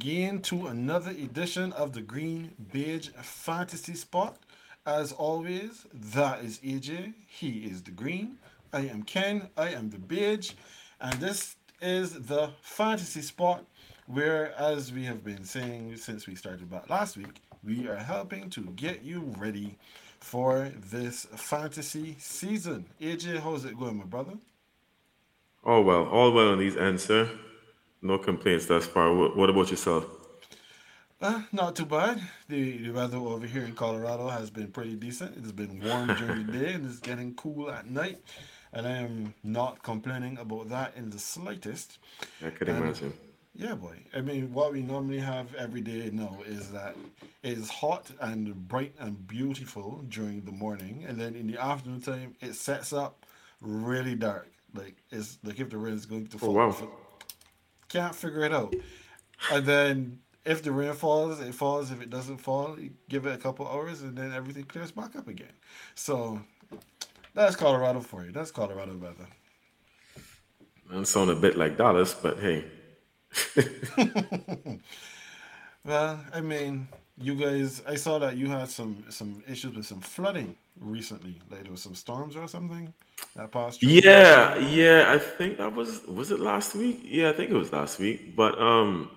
again to another edition of the Green Beige Fantasy Spot. As always, that is AJ. He is the green. I am Ken. I am the beige. And this is the fantasy spot where, as we have been saying since we started back last week, we are helping to get you ready for this fantasy season. AJ, how's it going, my brother? All well, all well on these ends, sir. No complaints thus far. What, what about yourself? Uh, not too bad. The, the weather over here in Colorado has been pretty decent. It's been warm during the day and it's getting cool at night. And I am not complaining about that in the slightest. I could And imagine. yeah, boy. I mean, what we normally have every day now is that it is hot and bright and beautiful during the morning. And then in the afternoon time, it sets up really dark. Like, it's like if the rain is going to Oh fall. wow. Can't figure it out. And then if the rain falls, it falls. If it doesn't fall, you give it a couple hours and then everything clears back up again. So that's Colorado for you. That's Colorado weather. Man, sound a bit like Dallas, but hey. Well, I mean, you guys, I saw that you had some some issues with some flooding recently. Like there was some storms or something that passed through. Yeah, yeah, I think that was was it last week? Yeah, I think it was last week. But um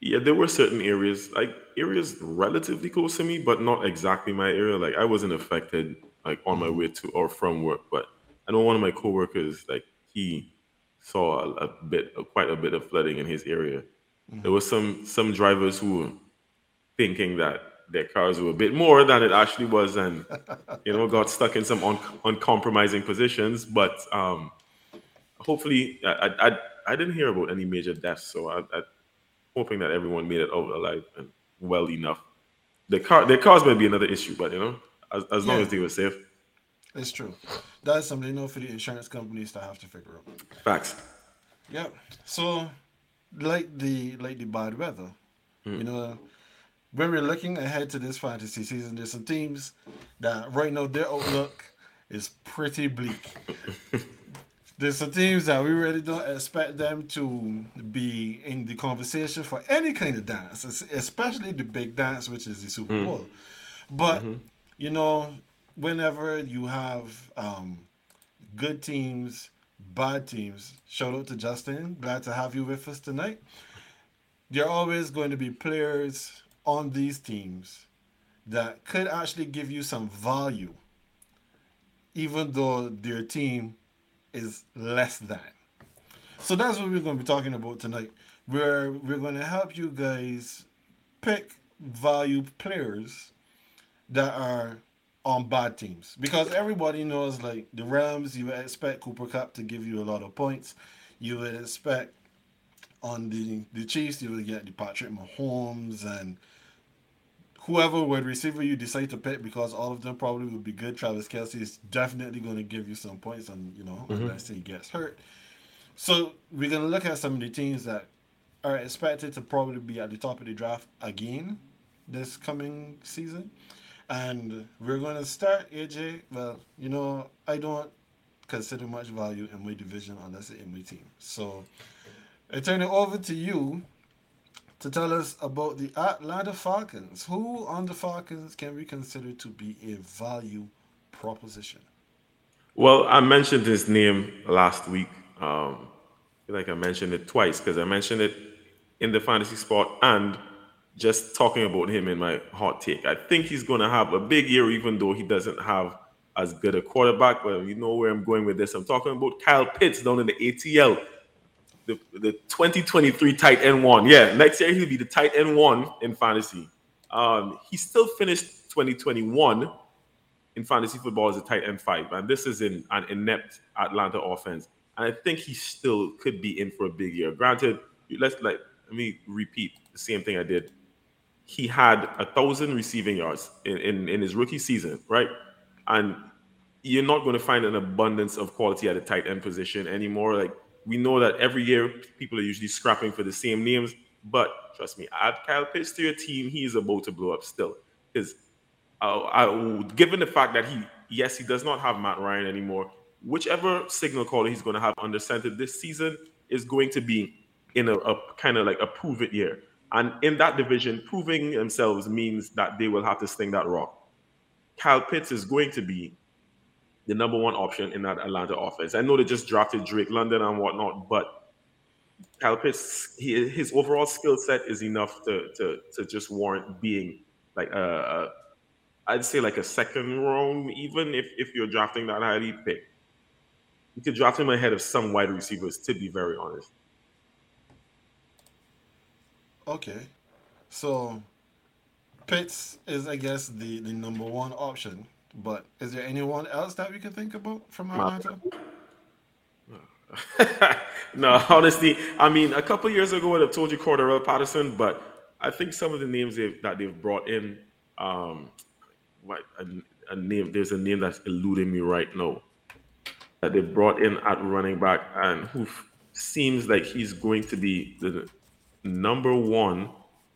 yeah, there were certain areas, like areas relatively close to me, but not exactly my area. Like I wasn't affected like on my way to or from work, but I know one of my coworkers, like he saw a, a bit, quite a bit of flooding in his area. There was some some drivers who were thinking that their cars were a bit more than it actually was, and you know got stuck in some un- uncompromising positions. But um, hopefully, I, I I didn't hear about any major deaths, so I, I hoping that everyone made it out alive and well enough. The car, their cars might be another issue, but you know, as, as long Yeah. as they were safe. It's true. That's something you know for the insurance companies to have to figure out. Facts. Yep. So, like the like the bad weather, you know, when we're looking ahead to this fantasy season, there's some teams that right now their outlook is pretty bleak. there's some teams that we really don't expect them to be in the conversation for any kind of dance, especially the big dance, which is the Super Bowl. But you know, whenever you have um, good teams, bad teams. Shout out to Justin. Glad to have you with us tonight. There are always going to be players on these teams that could actually give you some value, even though their team is less than. So that's what we're going to be talking about tonight. Where we're going to help you guys pick value players that are on bad teams because everybody knows like the Rams, you would expect Cooper Kupp to give you a lot of points. You would expect on the the Chiefs, you would get the Patrick Mahomes and whoever wide receiver you decide to pick because all of them probably would be good. Travis Kelce is definitely going to give you some points, and you know mm-hmm. unless he gets hurt. So we're gonna look at some of the teams that are expected to probably be at the top of the draft again this coming season. And we're gonna start AJ. Well, you know, I don't consider much value in my division unless it's in my team. So I turn it over to you to tell us about the Atlanta Falcons. Who on the Falcons can we consider to be a value proposition? Well, I mentioned his name last week. Um, like I mentioned it twice because I mentioned it in the fantasy spot and just talking about him in my hot take. I think he's going to have a big year, even though he doesn't have as good a quarterback. But you know where I'm going with this. I'm talking about Kyle Pitts down in the ATL, the, the 2023 tight end one. Yeah, next year he'll be the tight end one in fantasy. Um, he still finished 2021 in fantasy football as a tight end five, and this is in an inept Atlanta offense. And I think he still could be in for a big year. Granted, let's like let me repeat the same thing I did. He had a thousand receiving yards in, in, in his rookie season, right? And you're not going to find an abundance of quality at a tight end position anymore. Like we know that every year people are usually scrapping for the same names, but trust me, add Kyle Pitts to your team, he is about to blow up still. Because uh, I, given the fact that he, yes, he does not have Matt Ryan anymore, whichever signal caller he's going to have under center this season is going to be in a, a kind of like a prove it year. And in that division, proving themselves means that they will have to sling that rock. Kyle Pitts is going to be the number one option in that Atlanta offense. I know they just drafted Drake London and whatnot, but Pitts, he, his overall skill set is enough to, to to just warrant being like a, a I'd say like a second round, even if if you're drafting that highly pick. You could draft him ahead of some wide receivers, to be very honest. Okay, so Pitts is, I guess, the the number one option. But is there anyone else that we can think about from Atlanta? no, honestly, I mean, a couple years ago, I'd have told you Cordarrelle Patterson, but I think some of the names they've, that they've brought in, um, what a, a, name, there's a name that's eluding me right now that they brought in at running back and who seems like he's going to be the number one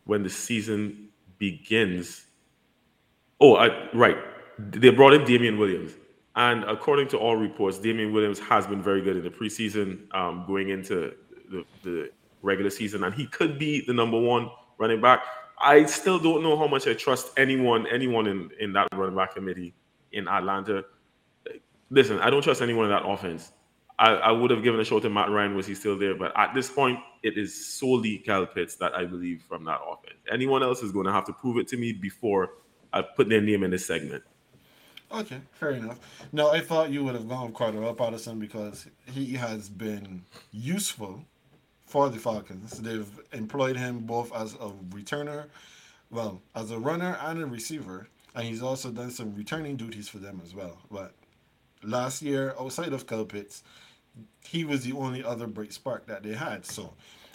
when the season begins. Oh, I, right. They brought in Damien Williams. And according to all reports, Damien Williams has been very good in the preseason, um, going into the, the, regular season, and he could be the number one running back. I still don't know how much I trust anyone, anyone in, in that running back committee in Atlanta. Listen, I don't trust anyone in that offense. I, I would have given a shot to Matt Ryan was he still there, but at this point, it is solely Kyle Pitts that I believe from that offense. Anyone else is going to have to prove it to me before I put their name in this segment. Okay, fair enough. No, I thought you would have gone with Cordarrelle Patterson because he has been useful for the Falcons. They've employed him both as a returner, well, as a runner and a receiver, and he's also done some returning duties for them as well. But last year, outside of Kyle Pitts, he was the only other bright spark that they had. So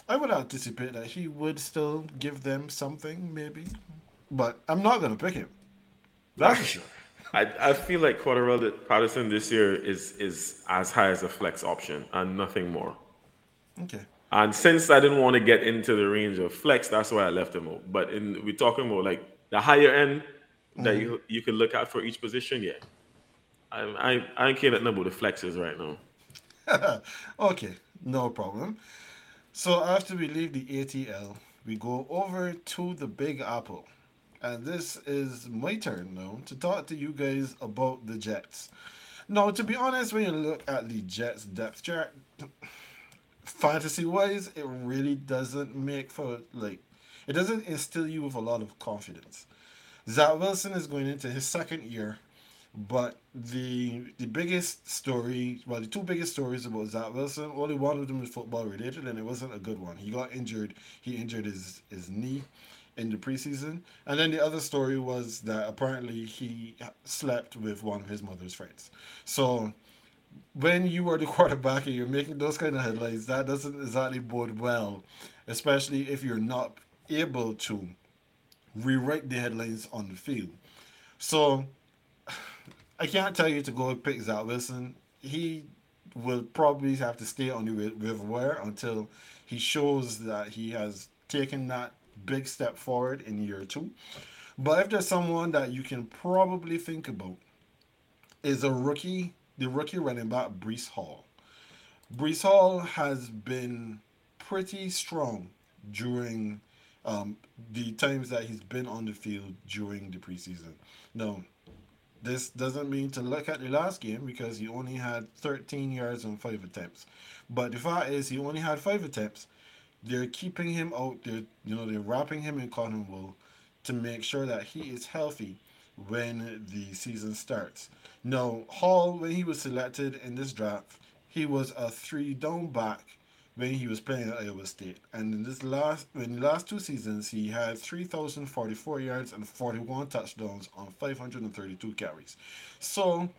I would anticipate that he would still give them something, maybe. But I'm not going to pick him. That's for sure. I, I feel like Cordarrelle Patterson this year is is as high as a flex option and nothing more. Okay. And since I didn't want to get into the range of flex, that's why I left him out. But in we're talking about like the higher end that mm-hmm. you you can look at for each position, yeah. I I I ain't caring about the flexes right now. okay, no problem. So after we leave the ATL, we go over to the Big Apple and this is my turn now to talk to you guys about the Jets. Now, to be honest, when you look at the Jets depth chart, fantasy wise, it really doesn't make for like it doesn't instill you with a lot of confidence. Zach Wilson is going into his second year, but the the biggest story, well, the two biggest stories about Zach Wilson, only one of them is football related, and it wasn't a good one. He got injured. He injured his his knee in the preseason. And then the other story was that apparently he slept with one of his mother's friends. So when you are the quarterback and you're making those kind of headlines, that doesn't exactly bode well, especially if you're not able to rewrite the headlines on the field. So I can't tell you to go pick Zach Wilson. He will probably have to stay on the wire until he shows that he has taken that big step forward in year two. But if there's someone that you can probably think about, is a rookie, the rookie running back Breece Hall. Breece Hall has been pretty strong during um, the times that he's been on the field during the preseason. Now, this doesn't mean to look at the last game because he only had 13 yards on five attempts. But the fact is, he only had five attempts they're keeping him out. They're you know they're wrapping him in cotton wool to make sure that he is healthy when the season starts. Now Hall, when he was selected in this draft, he was a three down back when he was playing at Iowa State. And in this last in the last two seasons, he had 3,044 yards and 41 touchdowns on 532 carries. So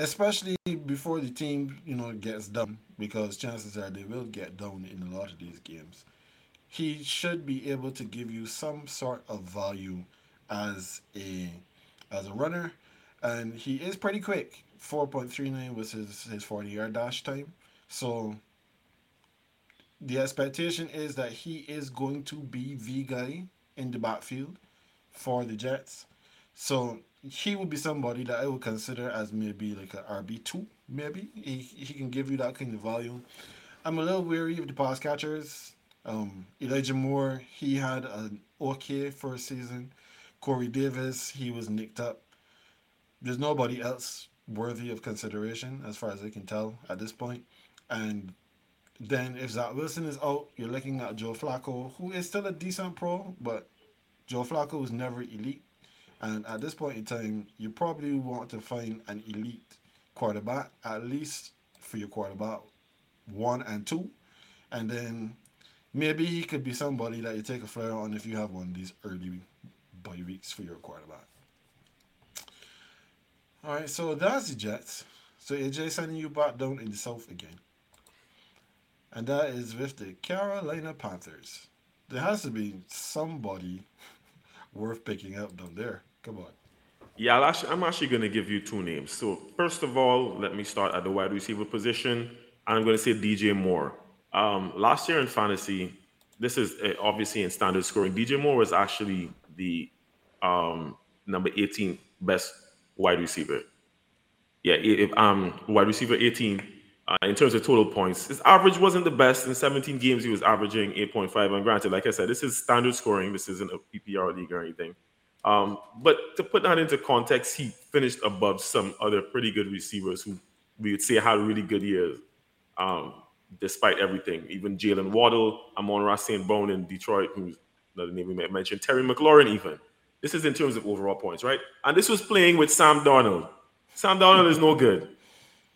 especially before the team, you know, gets done, because chances are they will get down in a lot of these games. He should be able to give you some sort of value as a as a runner, and he is pretty quick. Four point three nine was his his forty yard dash time, so the expectation is that he is going to be the guy in the backfield for the Jets. So he would be somebody that I would consider as maybe like a RB two, maybe he he can give you that kind of volume. I'm a little weary of the pass catchers. Um, Elijah Moore, he had an okay first season. Corey Davis, he was nicked up. There's nobody else worthy of consideration as far as I can tell at this point. And then if Zach Wilson is out, you're looking at Joe Flacco, who is still a decent pro, but Joe Flacco was never elite. And at this point in time, you probably want to find an elite quarterback, at least for your quarterback one and two. And then maybe he could be somebody that you take a flyer on if you have one of these early bye weeks for your quarterback. All right, so that's the Jets. So AJ sending you back down in the south again. And that is with the Carolina Panthers. There has to be somebody worth picking up down there. Come on. Yeah, I'm actually going to give you two names. So, first of all, let me start at the wide receiver position. I'm going to say DJ Moore. Um, last year in fantasy, this is uh, obviously in standard scoring. DJ Moore was actually the um, number 18 best wide receiver. Yeah, if, um, wide receiver 18 uh, in terms of total points. His average wasn't the best. In 17 games, he was averaging 8.5. And granted, like I said, this is standard scoring. This isn't a PPR league or anything. Um, but to put that into context, he finished above some other pretty good receivers who we would say had really good years, um, despite everything. Even Jalen Waddle, Amon-Ra St. Brown in Detroit, who's another name we might mention, Terry McLaurin, even. This is in terms of overall points, right? And this was playing with Sam Darnold. Sam Darnold is no good.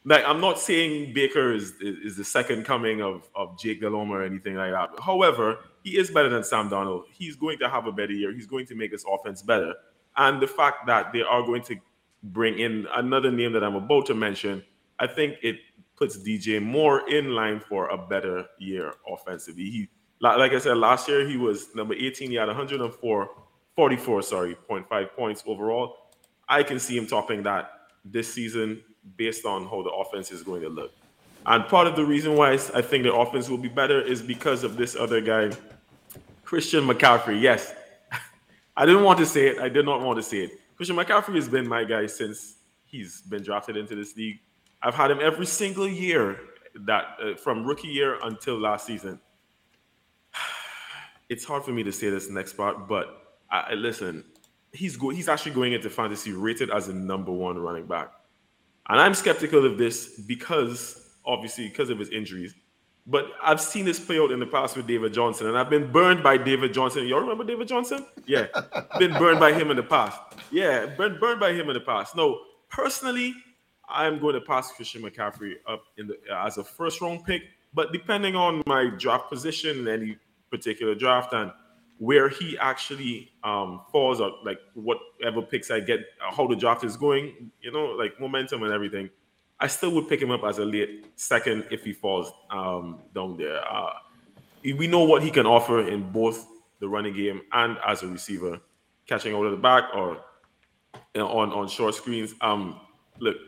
Like I'm not saying Baker is, is, is the second coming of, of Jake Delhomme or anything like that. However, he is better than Sam Darnold. He's going to have a better year. He's going to make his offense better. And the fact that they are going to bring in another name that I'm about to mention, I think it puts DJ Moore in line for a better year offensively. He, like I said, last year he was number 18. He had 104, 44, sorry, 0.5 points overall. I can see him topping that this season based on how the offense is going to look. And part of the reason why I think the offense will be better is because of this other guy, Christian McCaffrey. Yes, I didn't want to say it. I did not want to say it. Christian McCaffrey has been my guy since he's been drafted into this league. I've had him every single year that uh, from rookie year until last season. It's hard for me to say this next part, but I, listen, he's go- he's actually going into fantasy rated as a number one running back. And I'm skeptical of this because, obviously, because of his injuries. But I've seen this play out in the past with David Johnson, and I've been burned by David Johnson. Y'all remember David Johnson? Yeah, been burned by him in the past. Yeah, been burned by him in the past. No, personally, I'm going to pass Christian McCaffrey up in the as a first round pick. But depending on my draft position in any particular draft and where he actually um, falls or like whatever picks I get, how the draft is going, you know, like momentum and everything, I still would pick him up as a late second if he falls um, down there. Uh, we know what he can offer in both the running game and as a receiver, catching of the back or you know, on on short screens. Um, look,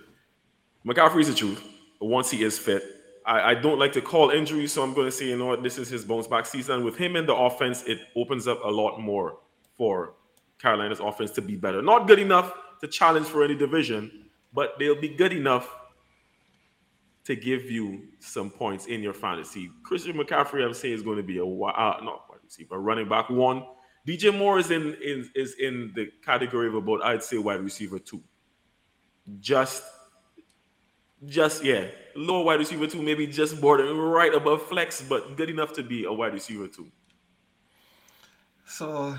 McCaffrey's the truth. Once he is fit, I, I don't like to call injuries, so I'm going to say, you know what, this is his bounce back season. With him in the offense, it opens up a lot more for Carolina's offense to be better. Not good enough to challenge for any division, but they'll be good enough to give you some points in your fantasy. Christian McCaffrey, I would say, is going to be a uh, not wide receiver, running back one. DJ Moore is in, in is in the category of about I'd say wide receiver two. Just just yeah, lower wide receiver two, maybe just bordering right above flex, but good enough to be a wide receiver two. So,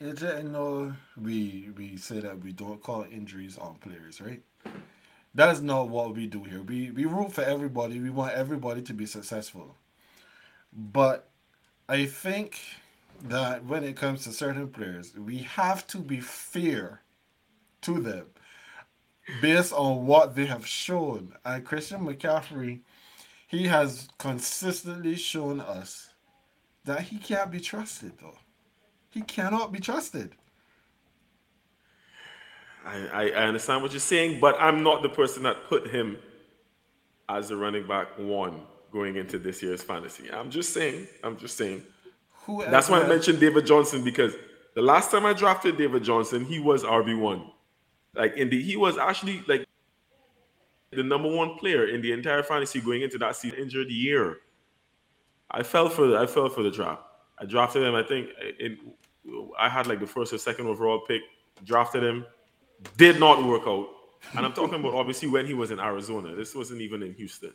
I know we we say that we don't call injuries on players, right? That is not what we do here. We we root for everybody. We want everybody to be successful. But I think that when it comes to certain players, we have to be fair to them based on what they have shown. And Christian McCaffrey, he has consistently shown us that he can't be trusted, though. He cannot be trusted. I, I understand what you're saying, but I'm not the person that put him as a running back one going into this year's fantasy. I'm just saying. I'm just saying. Who That's why I mentioned David Johnson because the last time I drafted David Johnson, he was RB one. Like in the he was actually like the number one player in the entire fantasy going into that season injured year. I fell for the, I fell for the draft. I drafted him. I think it, I had like the first or second overall pick. Drafted him, did not work out. And I'm talking about obviously when he was in Arizona. This wasn't even in Houston.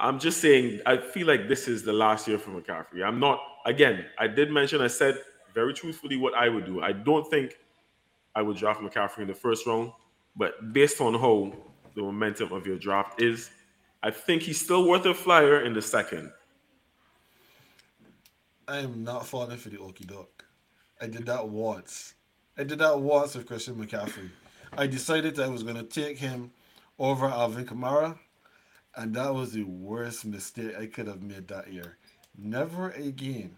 I'm just saying, I feel like this is the last year for McCaffrey. I'm not, again, I did mention, I said very truthfully what I would do. I don't think I would draft McCaffrey in the first round, but based on how the momentum of your draft is, I think he's still worth a flyer in the second. I am not falling for the okey doke. I did that once. I did that once with Christian McCaffrey. I decided I was going to take him over Alvin Kamara, and that was the worst mistake I could have made that year. Never again.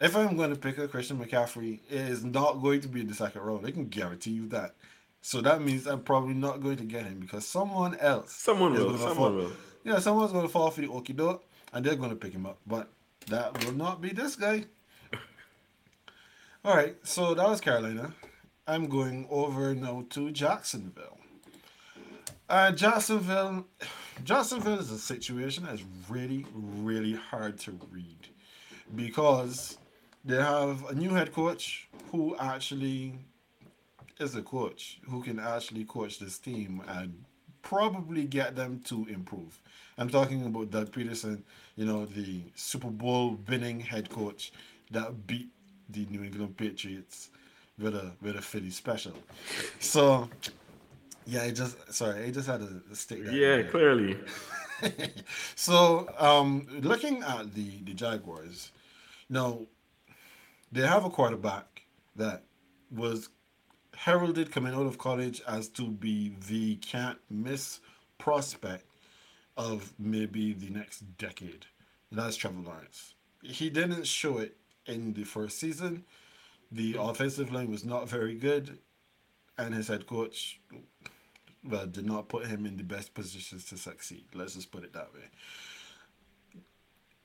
If I'm going to pick a Christian McCaffrey, it is not going to be in the second round. I can guarantee you that. So that means I'm probably not going to get him because someone else, someone will, someone fall, will. Yeah, someone's going to fall for the okey doke, and they're going to pick him up. But that will not be this guy. All right, so that was Carolina. I'm going over now to Jacksonville. Uh, Jacksonville, Jacksonville is a situation that's really, really hard to read because they have a new head coach who actually is a coach who can actually coach this team and probably get them to improve. I'm talking about Doug Pederson, you know, the Super Bowl winning head coach that beat the New England Patriots with a with a Philly special. So yeah, I just sorry, I just had to stick that. Yeah, clearly. so um looking at the the Jaguars, now they have a quarterback that was heralded coming out of college as to be the can't miss prospect of maybe the next decade. That's Trevor Lawrence. He didn't show it in the first season. The offensive line was not very good, and his head coach well did not put him in the best positions to succeed. Let's just put it that way.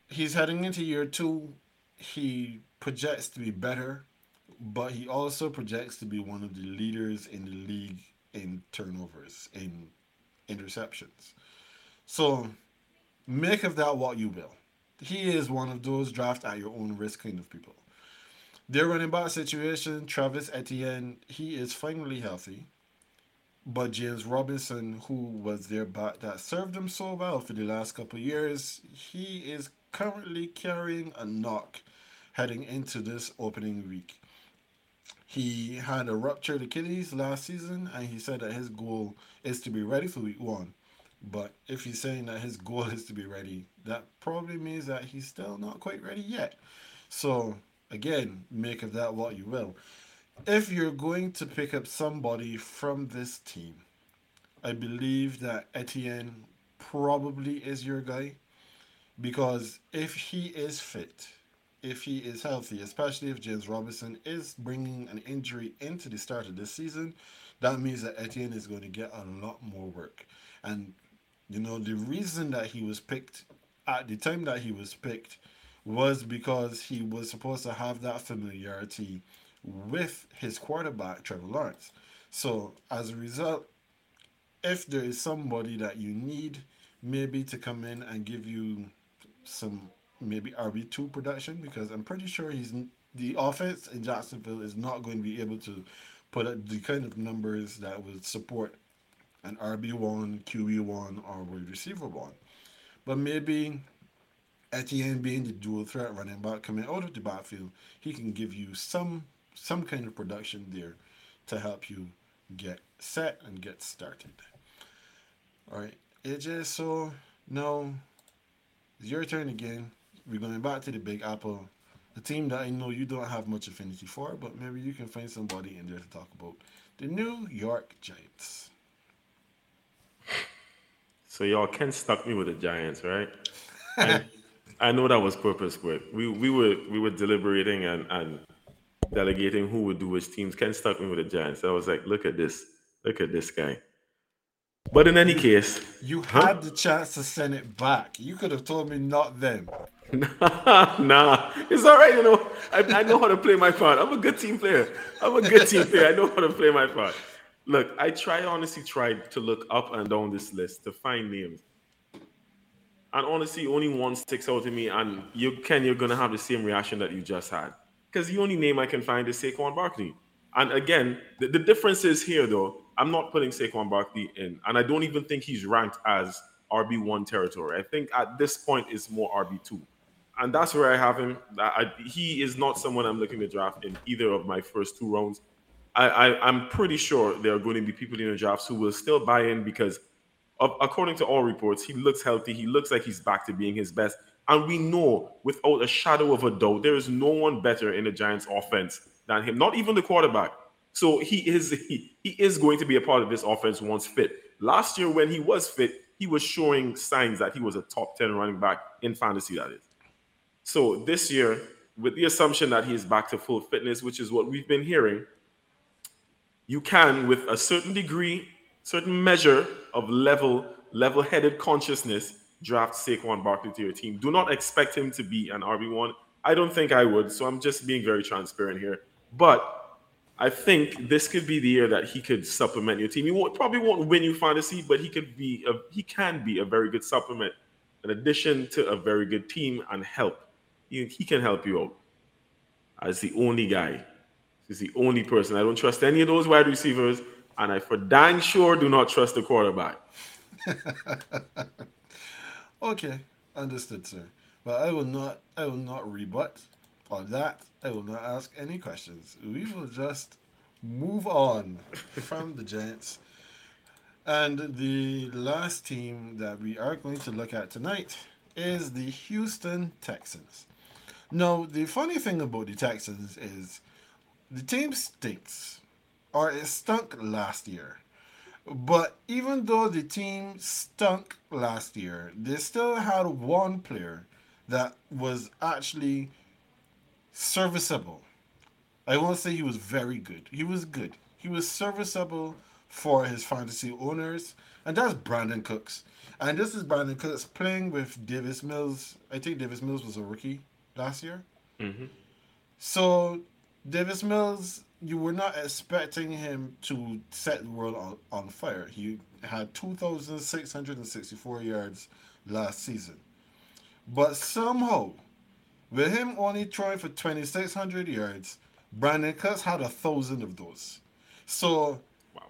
He's heading into year two. He projects to be better, but he also projects to be one of the leaders in the league in turnovers, in interceptions. So make of that what you will. He is one of those draft at your own risk kind of people. Their running back situation, Travis Etienne, he is finally healthy. But James Robinson, who was their back that served them so well for the last couple years, he is currently carrying a knock heading into this opening week. He had a ruptured Achilles last season, and he said that his goal is to be ready for week one. But if he's saying that his goal is to be ready, that probably means that he's still not quite ready yet. So again, make of that what you will. If you're going to pick up somebody from this team, I believe that Etienne probably is your guy because if he is fit, if he is healthy, especially if James Robinson is bringing an injury into the start of this season, that means that Etienne is going to get a lot more work. And, you know, the reason that he was picked at the time that he was picked was because he was supposed to have that familiarity with his quarterback, Trevor Lawrence. So as a result, if there is somebody that you need maybe to come in and give you some maybe RB2 production, because I'm pretty sure he's the offense in Jacksonville is not going to be able to put up the kind of numbers that would support an RB1, QB1, or receiver one. But maybe Etienne being the dual threat running back coming out of the backfield, he can give you some some kind of production there to help you get set and get started. All right, AJ. So now it's your turn again. We're going back to the Big Apple, a team that I know you don't have much affinity for, but maybe you can find somebody in there to talk about the New York Giants. So y'all Ken stuck me with the Giants, right? I know that was purpose, but we we were we were deliberating and and delegating who would do which teams. Ken stuck me with the Giants. I was like, look at this, look at this guy. But in any case, you had huh? the chance to send it back. You could have told me not them. nah, nah, it's all right. You know, I, I know how to play my part. I'm a good team player. I'm a good team player. I know how to play my part. Look, I try honestly tried to look up and down this list to find names And honestly, only one sticks out to me, and you Ken, you're gonna have the same reaction that you just had. Because the only name I can find is Saquon Barkley. And again, the, the difference is here though, I'm not putting Saquon Barkley in, and I don't even think he's ranked as RB1 territory. I think at this point it's more RB2. And that's where I have him. I, he is not someone I'm looking to draft in either of my first two rounds. I, I, am pretty sure there are going to be people in the drafts who will still buy in because, according to all reports, he looks healthy. He looks like he's back to being his best. And we know without a shadow of a doubt, there is no one better in the Giants offense than him, not even the quarterback. So he is he, he is going to be a part of this offense once fit. Last year, when he was fit, he was showing signs that he was a top 10 running back in fantasy, that is. So this year, with the assumption that he is back to full fitness, which is what we've been hearing, you can, with a certain degree, certain measure of level, level-headed consciousness, draft Saquon Barkley to your team. Do not expect him to be an RB1. I don't think I would, so I'm just being very transparent here. But I think this could be the year that he could supplement your team. He won't, probably won't win you fantasy, but he could be a, he can be a very good supplement, in addition to a very good team and help. He, he can help you out as the only guy. He's the only person. I don't trust any of those wide receivers, and I for dang sure do not trust the quarterback. okay, understood, sir. But I will not I will not rebut on that. I will not ask any questions. We will just move on from the Giants. And the last team that we are going to look at tonight is the Houston Texans. Now, the funny thing about the Texans is the team stinks, or it stunk last year. But even though the team stunk last year, they still had one player that was actually serviceable. I won't say he was very good. He was good. He was serviceable for his fantasy owners, and that's Brandin Cooks. And this is Brandin Cooks playing with Davis Mills. I think Davis Mills was a rookie last year. Mm-hmm. So Davis Mills, you were not expecting him to set the world on, on fire. He had 2,664 yards last season. But somehow with him only throwing for 2,600 yards, Brandin Cooks had a thousand of those. So, wow.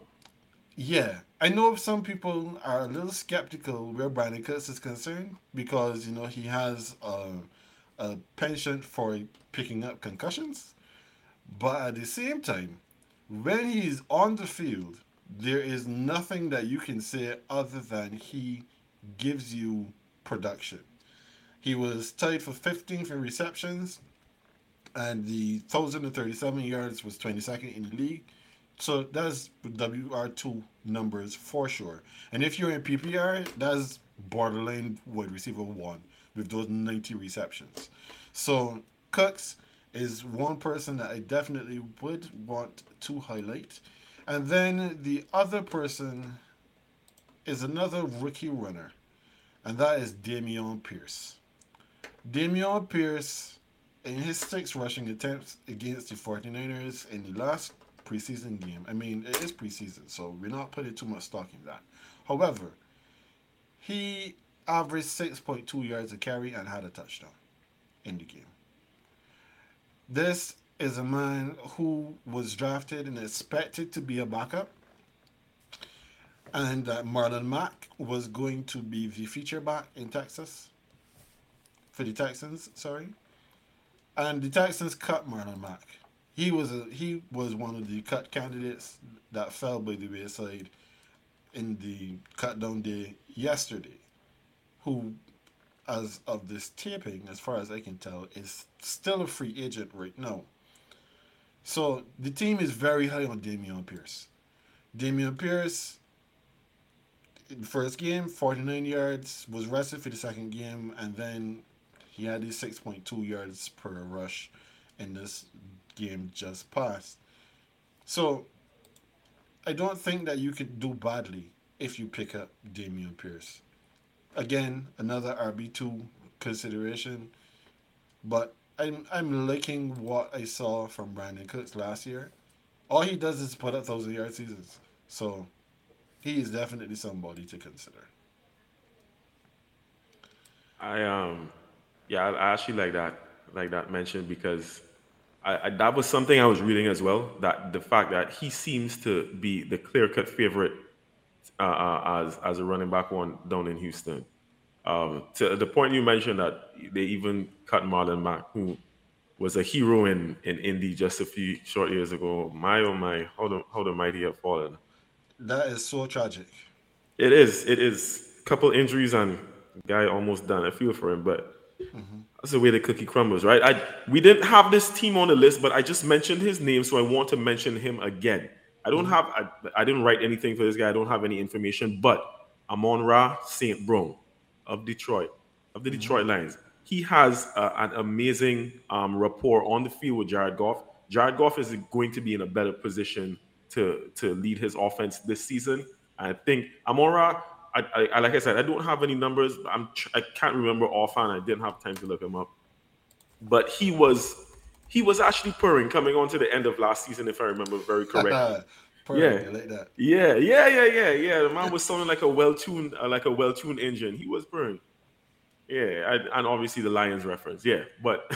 yeah, I know some people are a little skeptical where Brandin Cooks is concerned because, you know, he has a, a penchant for picking up concussions. But at the same time, when he is on the field, there is nothing that you can say other than he gives you production. He was tied for 15th in receptions, and the 1,037 yards was 22nd in the league. So that's WR2 numbers for sure. And if you're in PPR, that's borderline wide receiver one with those 90 receptions. So Cooks is one person that I definitely would want to highlight. And then the other person is another rookie runner, and that is Dameon Pierce. Dameon Pierce, in his six rushing attempts against the 49ers in the last preseason game, I mean, it is preseason, so we're not putting too much stock in that. However, he averaged 6.2 yards a carry and had a touchdown in the game. This is a man who was drafted and expected to be a backup. And uh, Marlon Mack was going to be the feature back in Texas for the Texans. Sorry, and the Texans cut Marlon Mack. He was a he was one of the cut candidates that fell by the wayside in the cut down day yesterday. Who, as of this taping, as far as I can tell, is still a free agent right now. So the team is very high on Dameon Pierce. Dameon Pierce first game, 49 yards, was rested for the second game, and then he had his 6.2 yards per rush in this game just passed. So I don't think that you could do badly if you pick up Dameon Pierce. Again, another RB2 consideration, but I'm I'm liking what I saw from Brandin Cooks last year. All he does is put up thousand yard seasons. So he is definitely somebody to consider. I um, yeah, I actually like that, like that mention because I, I, that was something I was reading as well. That the fact that he seems to be the clear-cut favorite uh, uh, as as a running back one down in Houston. Um, to the point you mentioned that they even cut Marlon Mack, who was a hero in, in Indy just a few short years ago. My oh my, how the how the mighty have fallen. That is so tragic. It is. It is. Couple injuries and guy almost done. I feel for him, but mm-hmm. that's the way the cookie crumbles, right? I we didn't have this team on the list, but I just mentioned his name, so I want to mention him again. I don't mm-hmm. have. I, I didn't write anything for this guy. I don't have any information, but Amon Ra St. Brown of Detroit, of the mm-hmm. Detroit Lions. He has uh, an amazing um, rapport on the field with Jared Goff. Jared Goff is going to be in a better position to to lead his offense this season. I think Amon Ra, I, I, like I said, I don't have any numbers. I'm I can't remember offhand. I didn't have time to look him up, but he was he was actually purring coming on to the end of last season, if I remember very correctly. yeah, like that. Yeah, yeah, yeah, yeah, yeah. The man was sounding like a well-tuned, uh, like a well-tuned engine. He was purring. Yeah, I, and obviously the Lions reference. Yeah, but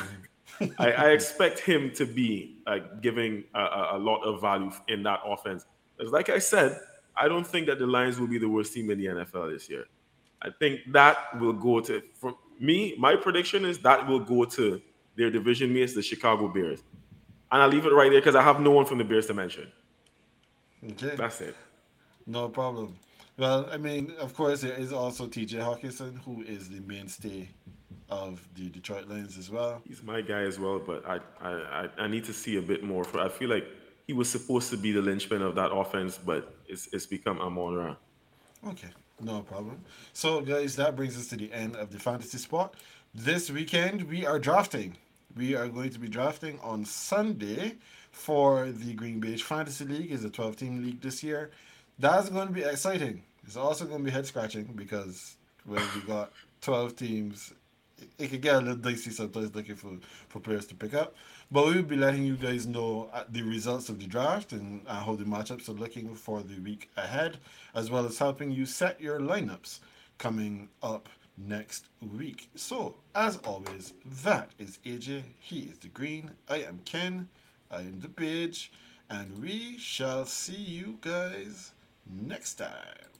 I, I, expect him to be like giving a, a, lot of value in that offense. Because, like I said, I don't think that the Lions will be the worst team in the NFL this year. I think that will go to for me. My prediction is that will go to their division mates, the Chicago Bears, and I'll leave it right there because I have no one from the Bears to mention. Okay, that's it. No problem. Well, I mean, of course, there is also T.J. Hockenson, who is the mainstay of the Detroit Lions as well. He's my guy as well, but I I, I need to see a bit more. For I feel like he was supposed to be the linchpin of that offense, but it's it's become Amon Ra. Okay, no problem. So, guys, that brings us to the end of the fantasy spot. This weekend we are drafting. We are going to be drafting on Sunday for the Green Bay Fantasy League. is a 12 team league this year. That's going to be exciting. It's also going to be head scratching because when we got 12 teams it could get a little dicey sometimes looking for, for players to pick up. But we will be letting you guys know uh, the results of the draft and uh, how the matchups are looking for the week ahead, as well as helping you set your lineups coming up next week. So, as always, that is AJ. He is the green. I am Ken. I am the page. And we shall see you guys next time.